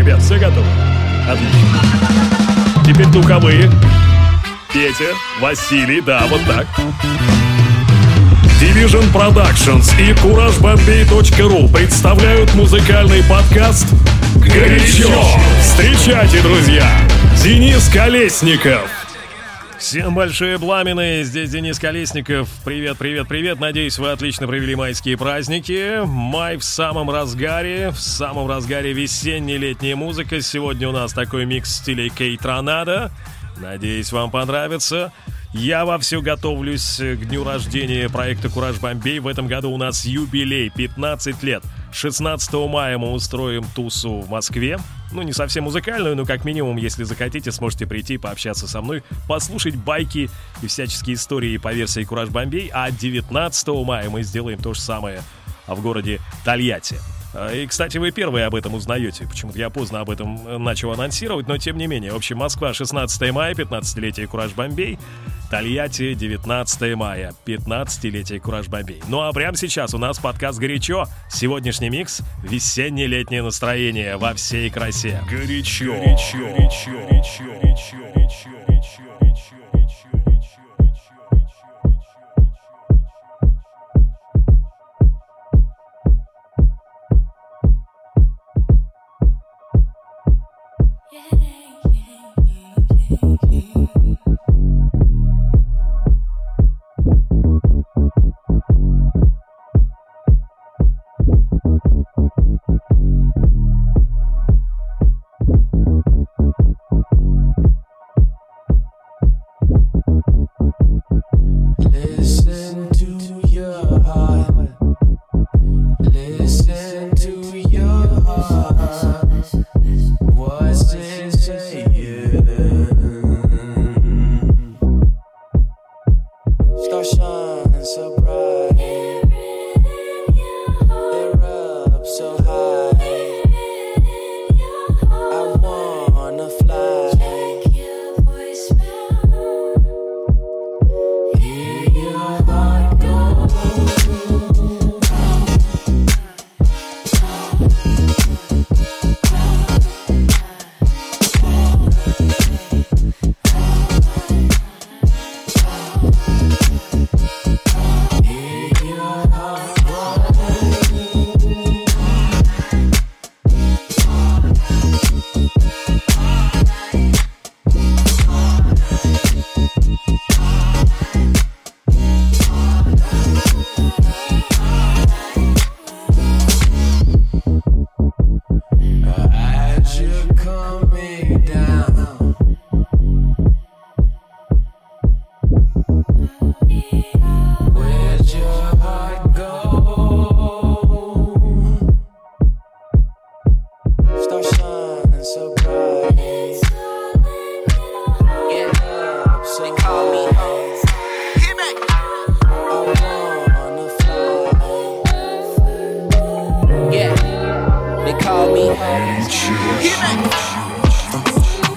Ребят, все готовы? Отлично. Теперь духовые. Петя, Василий, да, вот так. Division Productions и CourageBombay.ru представляют музыкальный подкаст «Горячо». Встречайте, друзья, Денис Колесников. Всем большие пламены, здесь Денис Колесников. Привет, привет, привет. Надеюсь, вы отлично провели майские праздники. Май в самом разгаре, в самом разгаре весенне-летняя музыка. Сегодня у нас такой микс стилей Кейтронада. Надеюсь, вам понравится. Я вовсю готовлюсь к дню рождения проекта «Кураж Бомбей». В этом году у нас юбилей, 15 лет. 16 мая мы устроим тусу в Москве. Ну, не совсем музыкальную, но как минимум, если захотите, сможете прийти, пообщаться со мной, послушать байки и всяческие истории по версии «Кураж Бомбей». А 19 мая мы сделаем то же самое в городе Тольятти. А, и, кстати, вы первые об этом узнаете. Почему-то я поздно об этом э, начал анонсировать, но тем не менее. В общем, Москва 16 мая, 15-летие Кураж Бомбей. Тольятти 19 мая, 15-летие Кураж Бомбей. Ну а прямо сейчас у нас подкаст «Горячо». Сегодняшний микс — весенне-летнее настроение во всей красе. Горячо, горячо, горячо, горячо, горячо, горячо,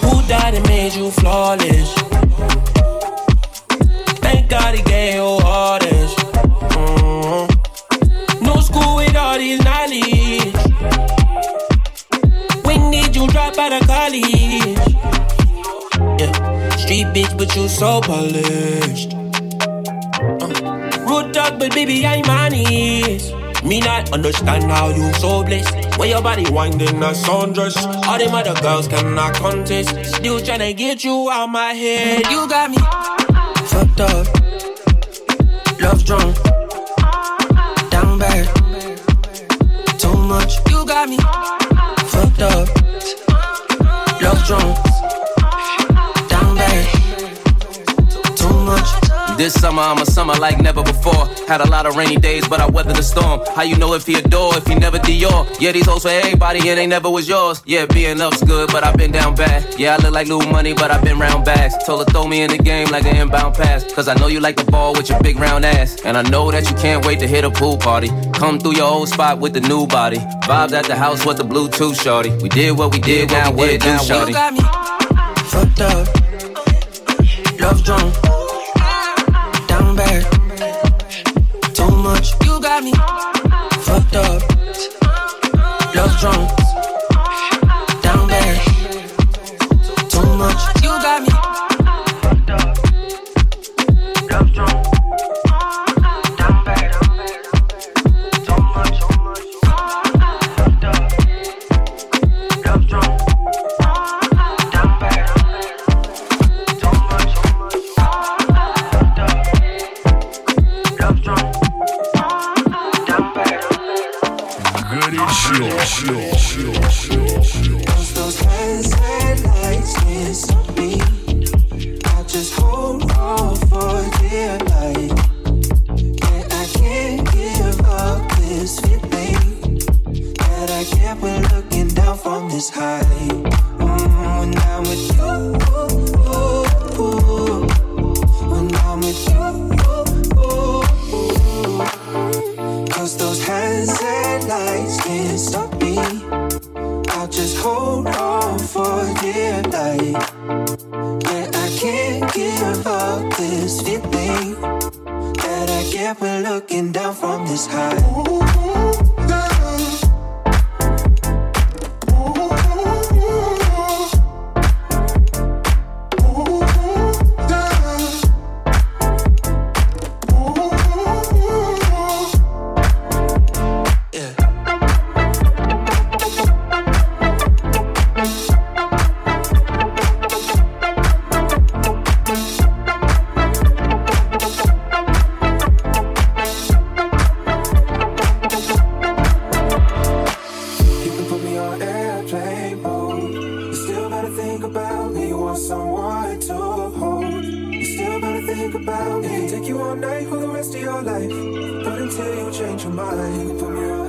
Who died and made you flawless? Thank God he gave you all this. Mm-hmm. No school with all these knowledge. We need you drop out of college? Yeah. Street bitch, but you so polished. Uh. Road dog, but baby, I'm honest. Me not understand how you so blessed. Where your body winding a sundress. All them other girls cannot contest. Still tryna get you out my head. You got me fucked up, love drunk, down bad, too much. You got me fucked up, love drunk. This summer, I'm a summer like never before. Had a lot of rainy days, but I weathered the storm. How you know if he adore, if he never Dior? Yeah, these hoes for everybody, and they never was yours. Yeah, being up's good, but I've been down bad. Yeah, I look like little money, but I've been round bags. Told her throw me in the game like an inbound pass. Cause I know you like the ball with your big round ass. And I know that you can't wait to hit a pool party. Come through your old spot with the new body. Vibes at the house with the Bluetooth shorty. We did what we did, now what it do, shorty. You got me fucked up, love drunk got me fucked up, love drunk, change your mind. for You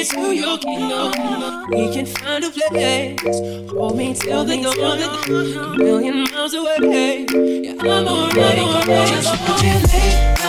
We can find a place. Hold me till the dawn, a million miles away. Yeah, I'm already Just want you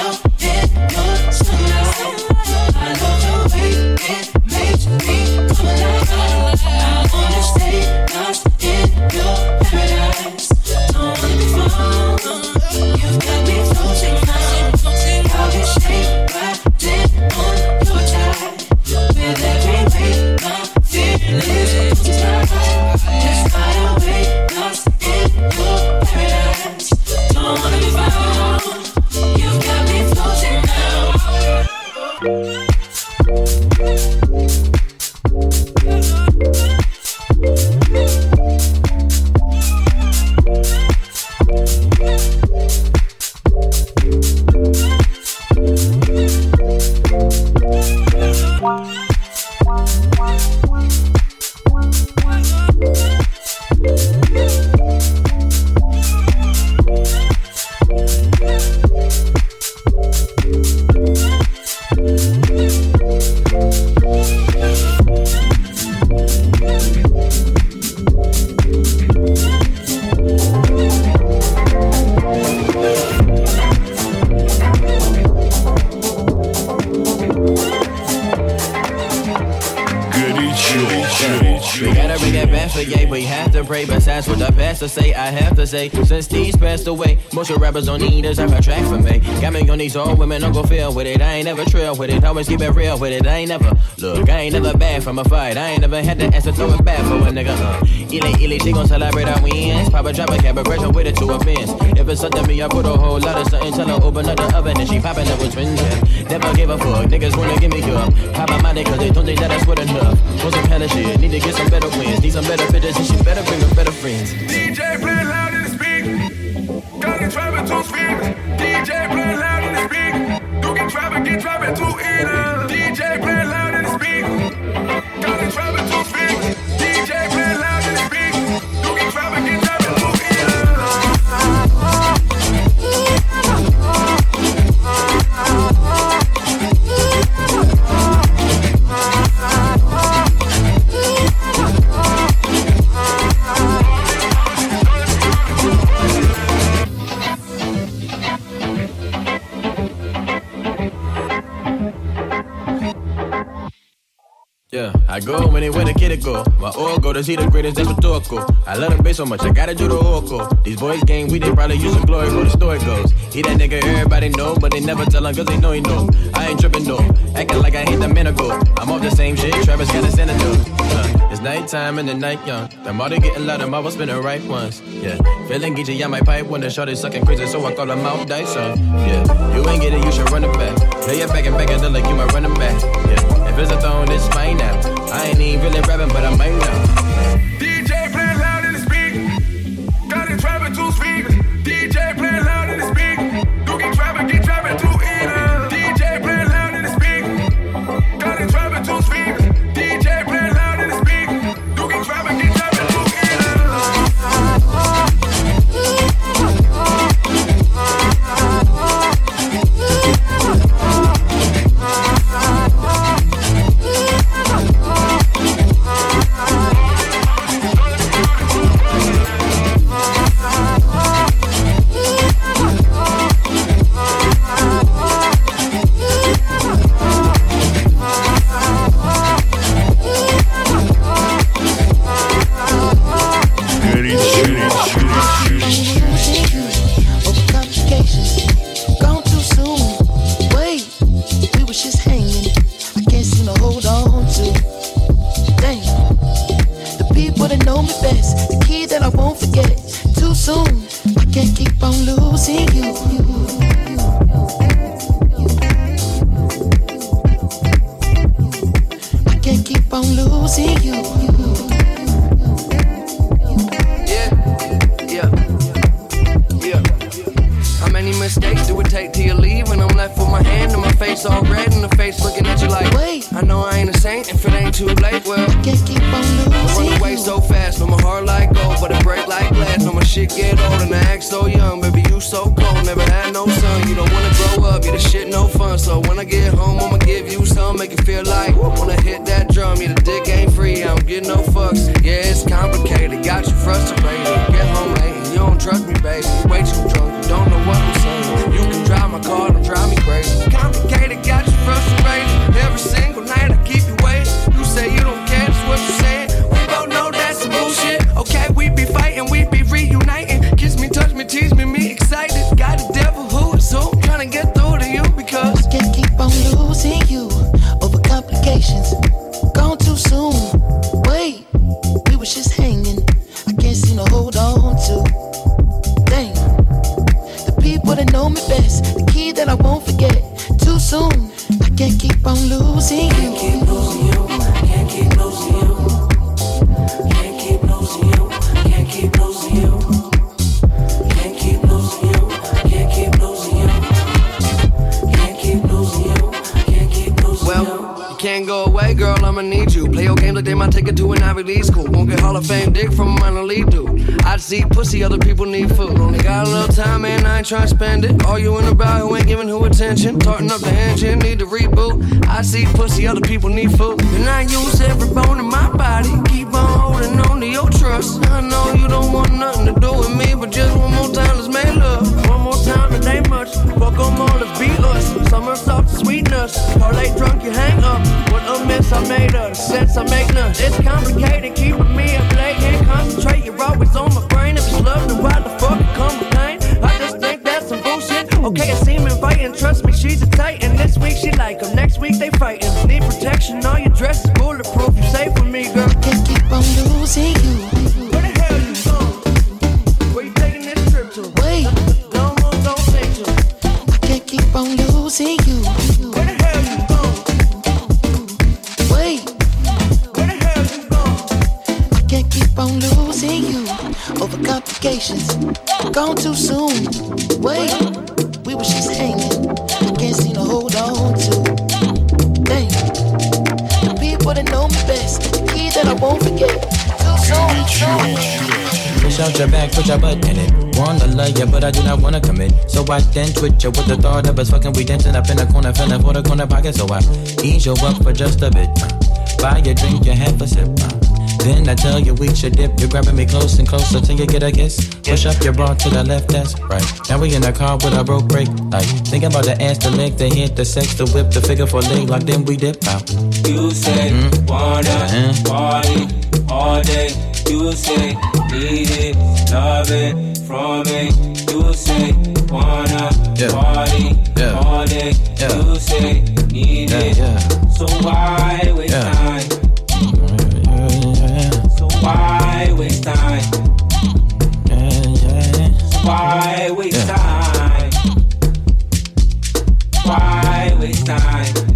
I always keep it real with it. I ain't never look. I ain't never bad from a fight. I ain't never had to answer throw it back for a nigga. Uh, Illy, illy, she gon' celebrate our wins. Papa drop a cab, aggression with it to offense. If it's something me, I put a whole lot of something. Tell her open up the oven and she popping up with twins. Yeah. Never give a fuck. Niggas wanna give me up. Pop my mind cause they don't think that I sweat enough. Want some hella shit. Need to get some better wins. Need some better bitches and she better bring them better friends. DJ play loud in the speak. Gotta get trapping to speak. DJ play You get trapping, get When anywhere the kid go. My oil go to see the greatest, that's rhetorical. I love them bass so much, I gotta do the oracle. These boys game, we they probably use some glory, where the story goes. He that nigga everybody know, but they never tell him cause they know he know. I ain't tripping though, acting like I hate the ago. I'm off the same shit, Travis got a senator. Uh, it's nighttime and the night young. The mother getting loud, always been the right ones. Yeah, feeling geeky, I might pipe when the shot is sucking crazy, so I call them out dice on. Yeah, you ain't get it, you should run it back. Play it back and back and then like you might run it back. Yeah, if it's a throne, it's fine now. I ain't even really rapping, but I might now. Excited. Got a devil who is so trying to get through to you because I can't keep on losing you over complications. Gone too soon. Wait, we was just hanging. I can't seem to hold on to. Damn, the people that know me best, the key that I won't forget. Too soon, I can't keep on losing you. They might take it to an Ivy League school. Won't get Hall of Fame dick from a minor league dude. I see pussy, other people need food. Only got a little time, man, I ain't trying to spend it. All you in the about who ain't giving who attention. Tarting up the engine, need to reboot. I see pussy, other people need food. And I use every bone in my body. Keep on holding on to your trust. I know you don't want nothing to do with me, but just one more time, let's make love. It ain't much. Fuck 'em all, let's be us. Summer soft sweetness. Parlay drunk, you hang up. What a mess I made. The sense I make none. It's complicated, keeping me up late. Can't concentrate, you're always on my brain. If it's love, then why the fuck you come complain? I just think that's some bullshit. Okay, it seem inviting, trust me, she's a titan. This week she like him, next week they fighting. Need protection, all your dress is bulletproof. You safe with me, girl. Can't keep on losing you. Complications. Gone too soon. Wait, we were just hanging. I can't seem to hold on to. Dang, the people that know me best, the key that I won't forget. Too soon. Push out your back, put your butt in it. Wanna love ya, but I do not wanna commit. So I then twitch ya with the thought of us fucking. We dancing up in the corner, feeling for the corner pocket. So I ease you up for just a bit. Buy a drink, you have a sip. Then I tell you we should dip. You're grabbing me close and closer till you get a kiss. Push up your bra to the left, that's right. Now we in the car with a broke brake. Like thinking about the ass, the leg, the hit, the sex, the whip, the figure for leg. Like then we dip out. You say wanna Mhm. party all day. You say need it, love it from me. You say wanna Yeah. party Yeah. all day. Yeah. You say need Yeah, it. yeah. So why waste Yeah. time? Why waste time? Why waste time? Why waste time?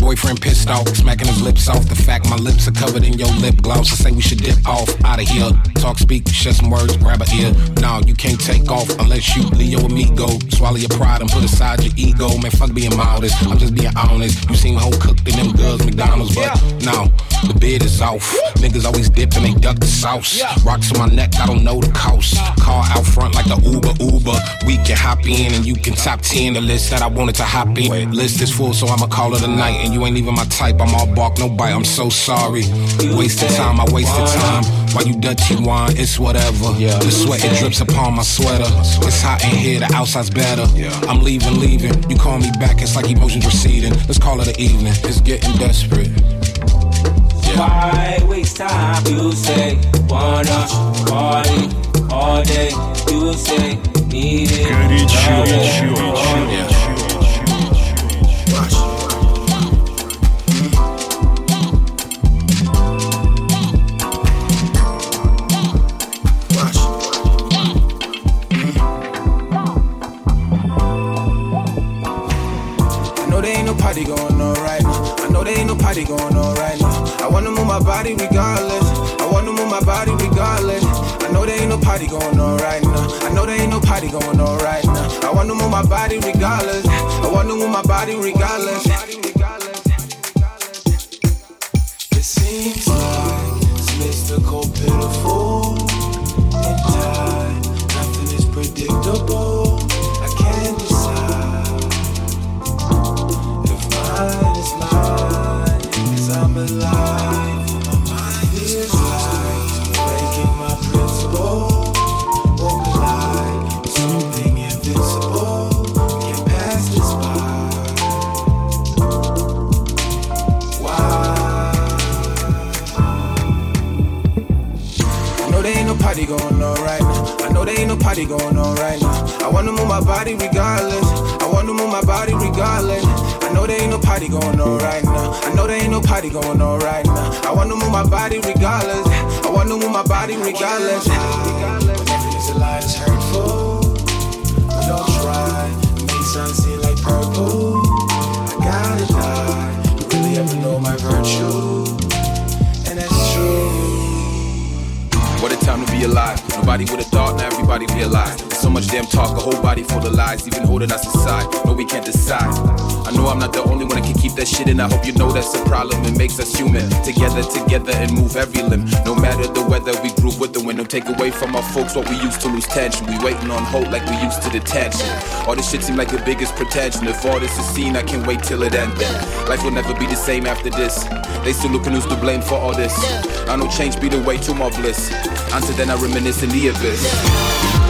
Boyfriend pissed off, smacking his lips off. The fact my lips are covered in your lip gloss. I say we should dip off out of here. Talk, speak, share some words, grab a ear. No, you can't take off unless you Leo amigo. Swallow your pride and put aside your ego. Man, fuck being modest. I'm just being honest. You seem whole cooked in them girls McDonald's, but no, the bid is off. Niggas always dip and they duck the sauce. Rocks on my neck, I don't know the cost. Car out front like the Uber Uber. We can hop in and you can top 10 the list that I wanted to hop in. List is full, so I'ma call it a night And you ain't even my type. I'm all bark, no bite. I'm so sorry. Wasted time, I wasted time. While you dirty wine, it's whatever. The sweat it drips upon my sweater. It's hot in here, the outside's better. I'm leaving, leaving. You call me back, it's like emotions receding. Let's call it an evening. It's getting desperate. Why waste time? You say wanna party all day. You say need it. Горячо, love it горячо, Party going on right now. I wanna move my body regardless. I wanna move my body regardless. I know there ain't no party going on right now. I know there ain't no party going on right now. I wanna move my body regardless. I wanna move my body regardless. Party going on right now. I wanna move my body regardless. I wanna move my body regardless. I know there ain't no party going on right now. I know there ain't no party going on right now. I wanna move my body regardless. I wanna move my body regardless. Nobody would have thought, now everybody realized. So much damn talk, a whole body full of lies, even holding us aside. No, we can't decide. I know I'm not the only one that can keep that shit in. I hope you know that's a problem. It makes us human. Together, together, and move every limb. No matter the weather, we grew with the wind. Don't take away from our folks what we used to lose tension. We waiting on hope like we used to detention. All this shit seem like the biggest pretension. If all this is seen, I can't wait till it ends. Life will never be the same after this. They still looking who's to blame for all this. I know change be the way to more bliss. Until then, I reminisce in the abyss.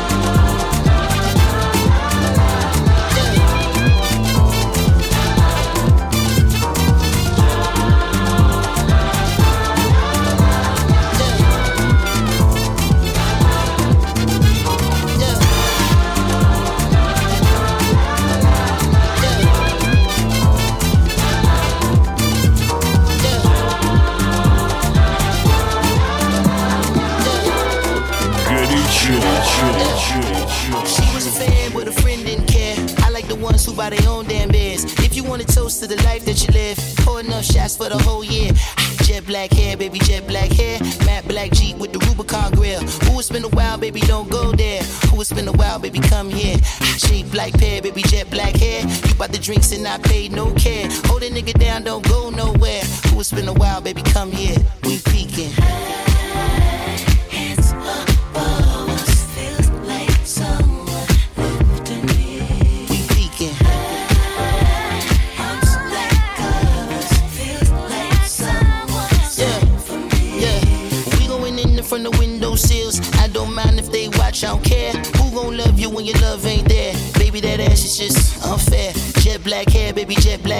own damn beers. If you wanna toast to the life that you live, pour enough shots for the whole year. Ah, jet black hair, baby, jet black hair. Matte black Jeep with the Rubicon grill. Who has been a while, baby, don't go there. Who has been a while, baby, come here. Ah, Shaped like pear, baby, jet black hair. You bought the drinks and I paid no care. Hold a nigga down, don't go nowhere. Who has been a while, baby, come here. We peak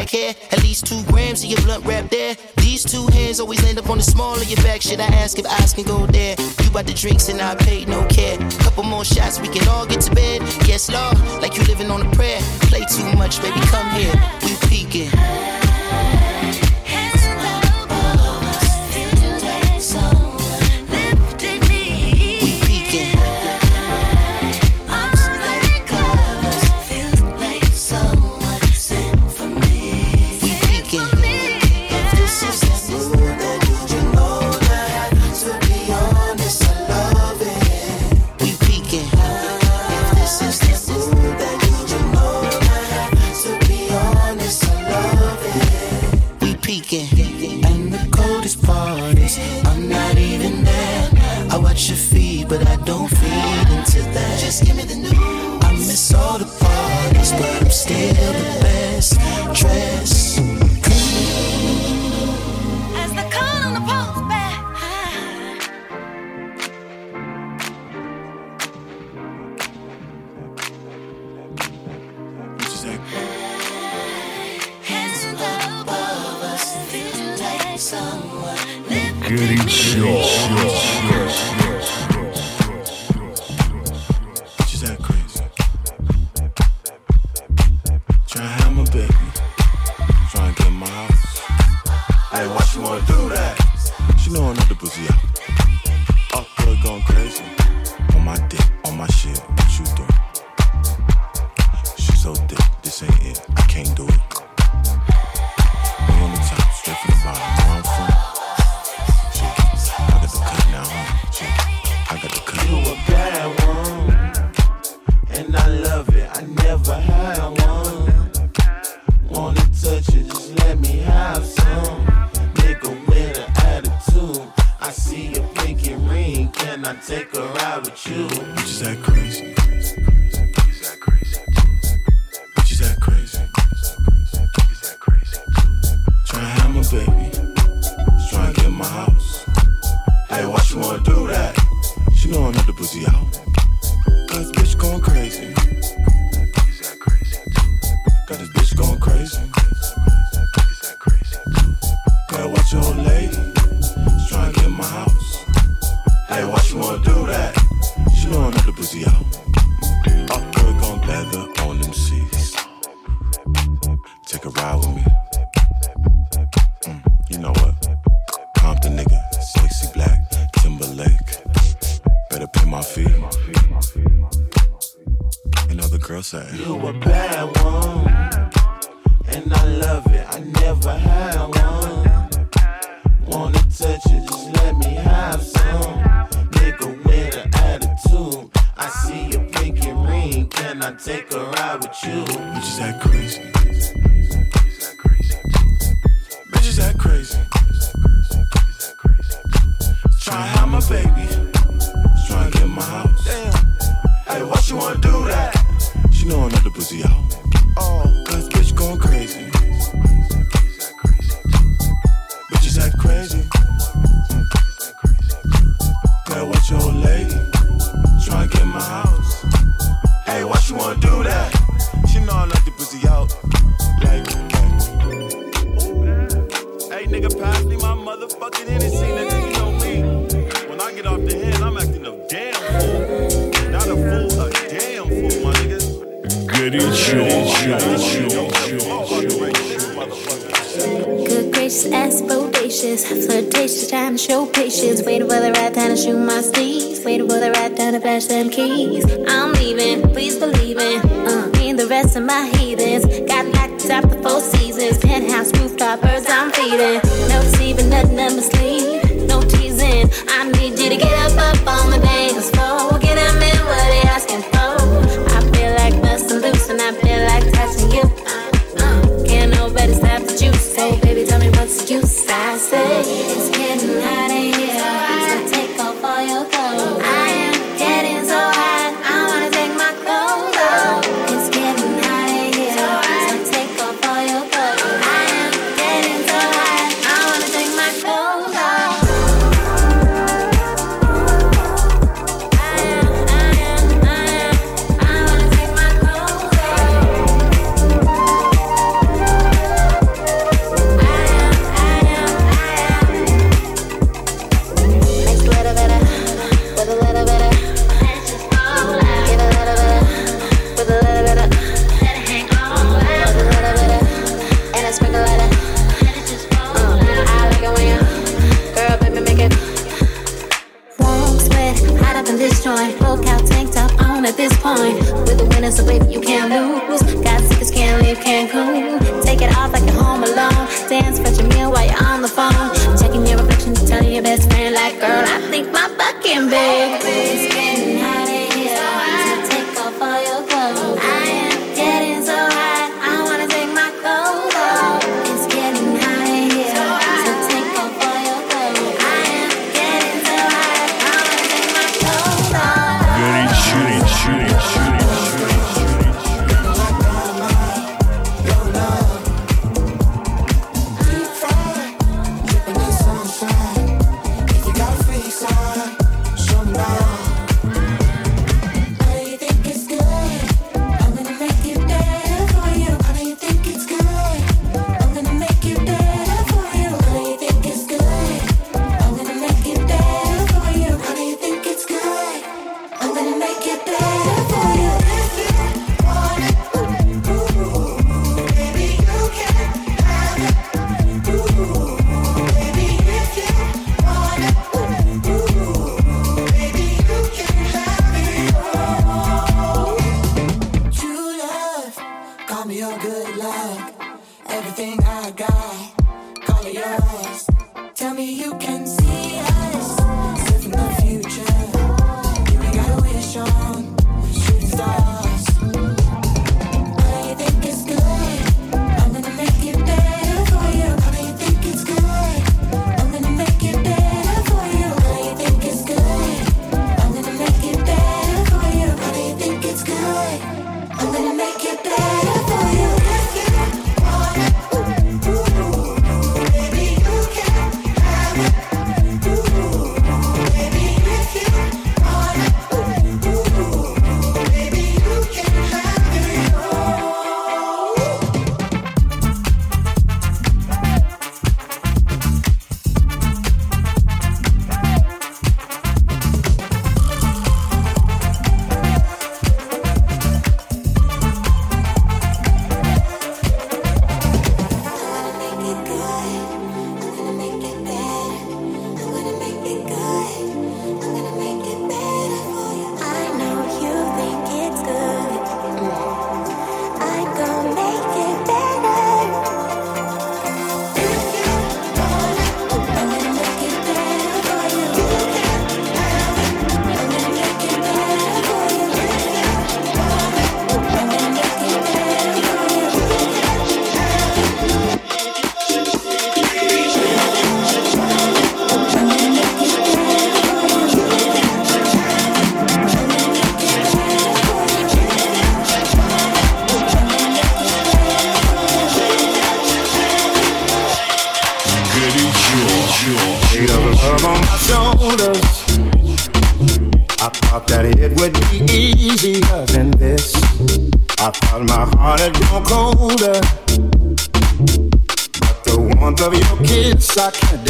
hair. At least two grams of your blunt wrap there. These two hands always land up on the small of your back. Should I ask if eyes can go there? You bought the drinks and I paid no care. Couple more shots, we can all get to bed. Yes, Lord, like you living on a prayer. Play too much, baby, come here. We peeking. Getting chill. take a ride with you. Bitches act crazy. I can't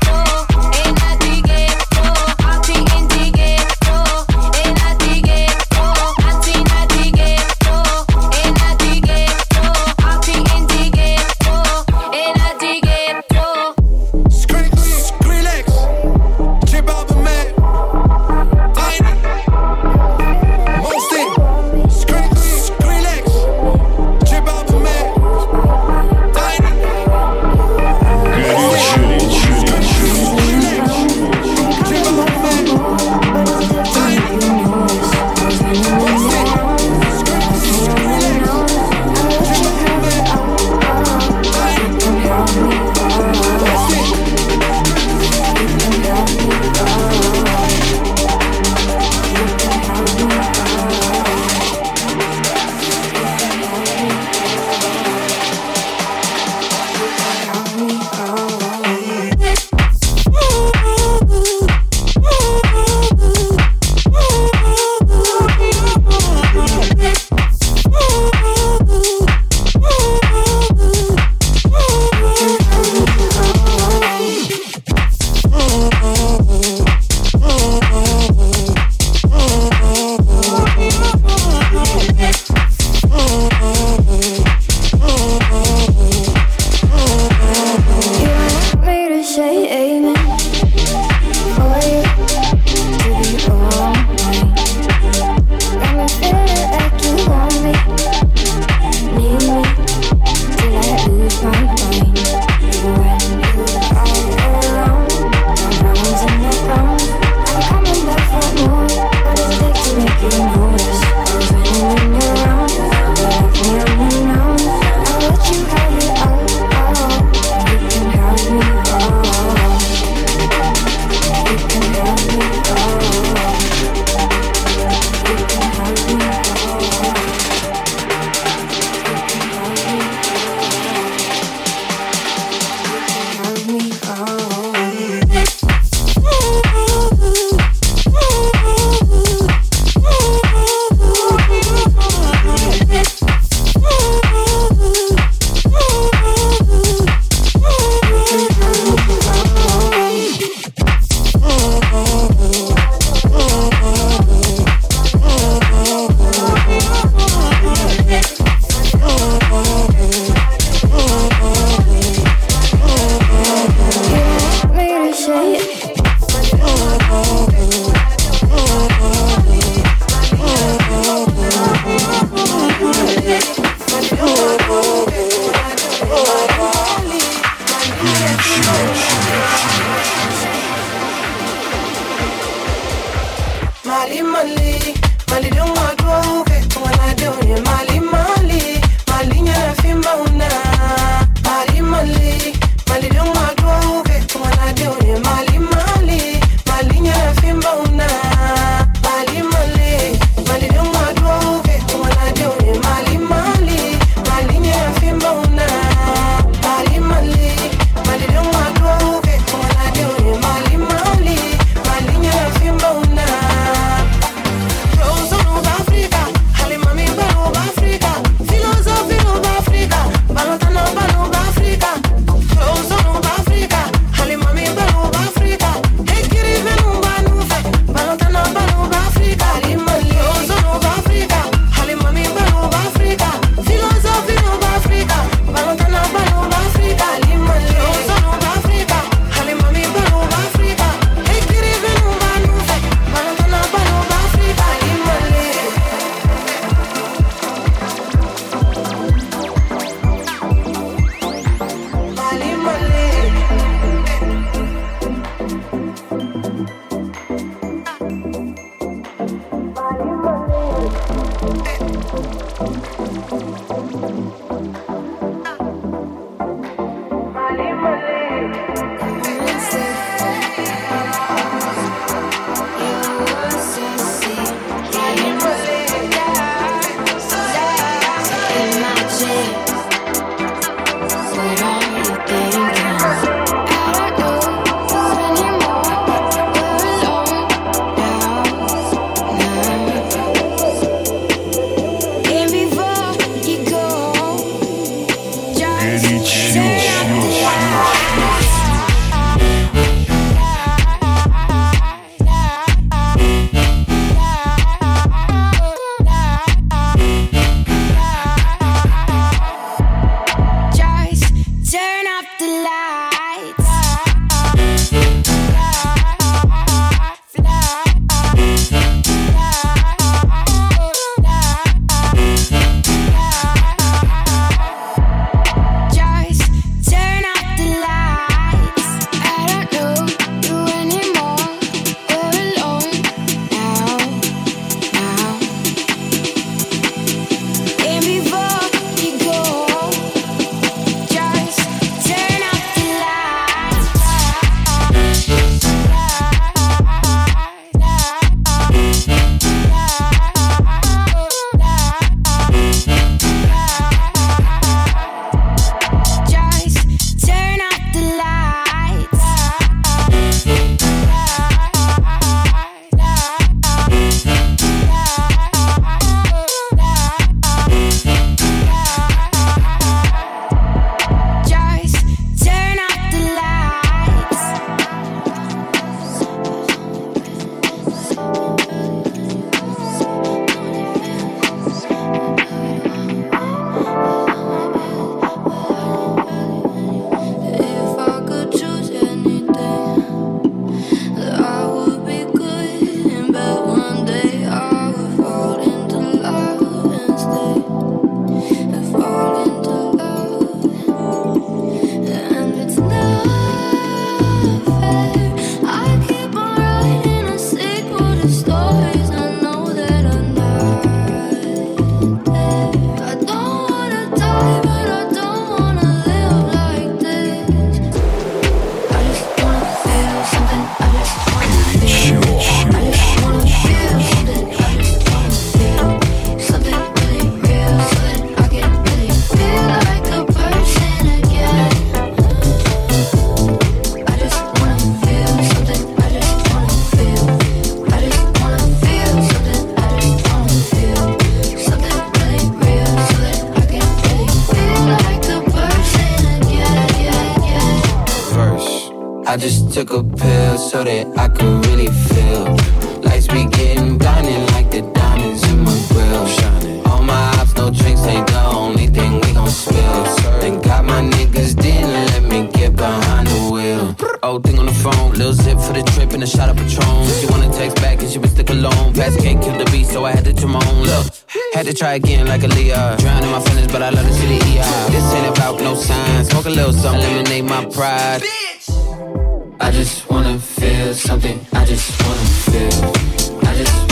Took a pill so that I could really feel. Lights be getting blinding like the diamonds in my grill. Shining. All my ops, no drinks ain't the only thing we gon' spill. Thank God my niggas didn't let me get behind the wheel. Old thing on the phone, little zip for the trip and a shot of Patron. She wanna text back and she was stick alone. Fast can't kill the beat, so I had to turn my own look. Had to try again like a Leah. Drowning my feelings, but I love to see the ER. This ain't about no signs. Smoke a little something, eliminate my pride. I just wanna feel something. I just wanna feel. I just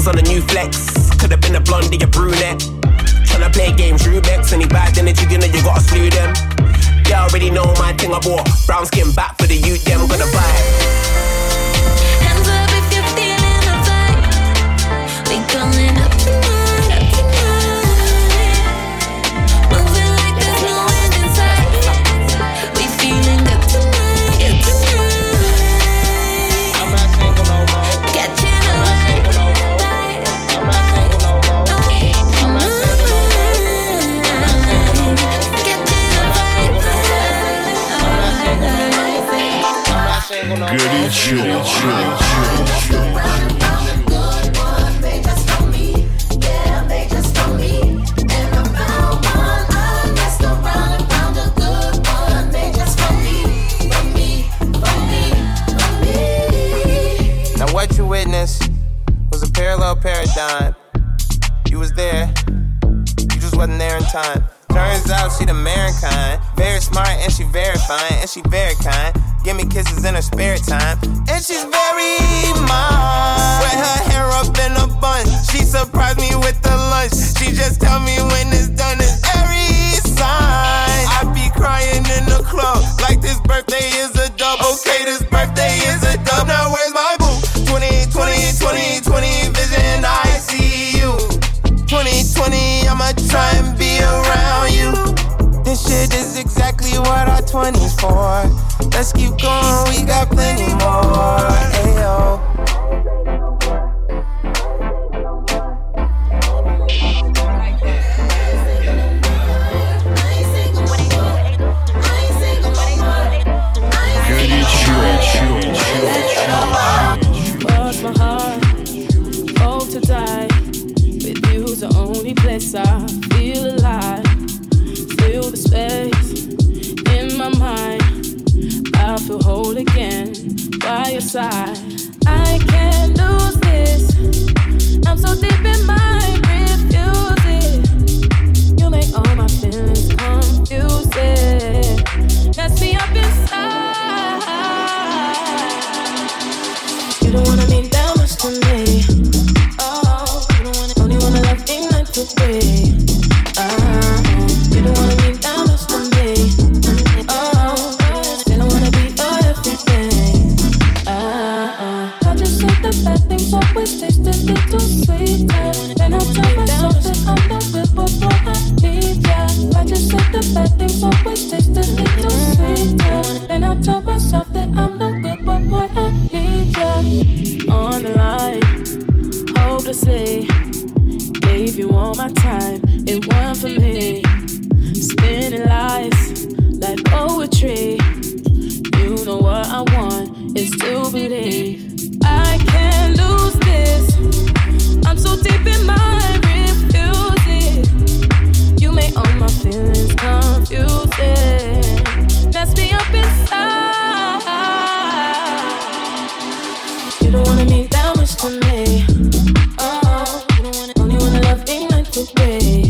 Hang on the new flex. Could've been a blondie, a brunette. Tryna play games, Rubik's. Any bad energy, you know you gotta slew them. They already know my thing I bought. Brown skin back for the youth, them gonna buy. Hands up if you're feeling the vibe. We going up Горячо. Now what you witnessed was a parallel paradigm. You was there, you just wasn't there in time. Turns out she the mankind, very smart and she very fine and she very kind. Give me kisses in her spare time, and she's very mine. With her hair up in a bun, she surprised me with the lunch. She just tell me when it's done. It's every sign. I be crying in the club like this birthday is a dub. Okay, this birthday is a dub. Now where's my boo? 20, 20, 20, 20 vision. I see you. 2020, I'ma try and be around what our 20s for. Let's keep going, we got plenty more. Ayo. I wish to only wanna love ain't like today.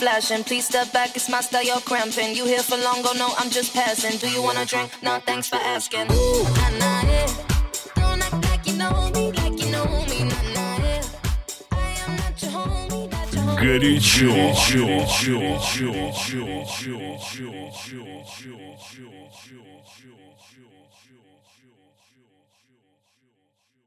flashing. Please step back, it's my style, you're cramping. You here for long, oh no, I'm just passing. Do you wanna drink? No, thanks for asking. Ooh, nah, nah, yeah. Don't act like you know me, like you know me, nah, nah, yeah. I am not your homie, not your homie. Горячо, горячо, горячо, горячо, горячо, горячо, горячо.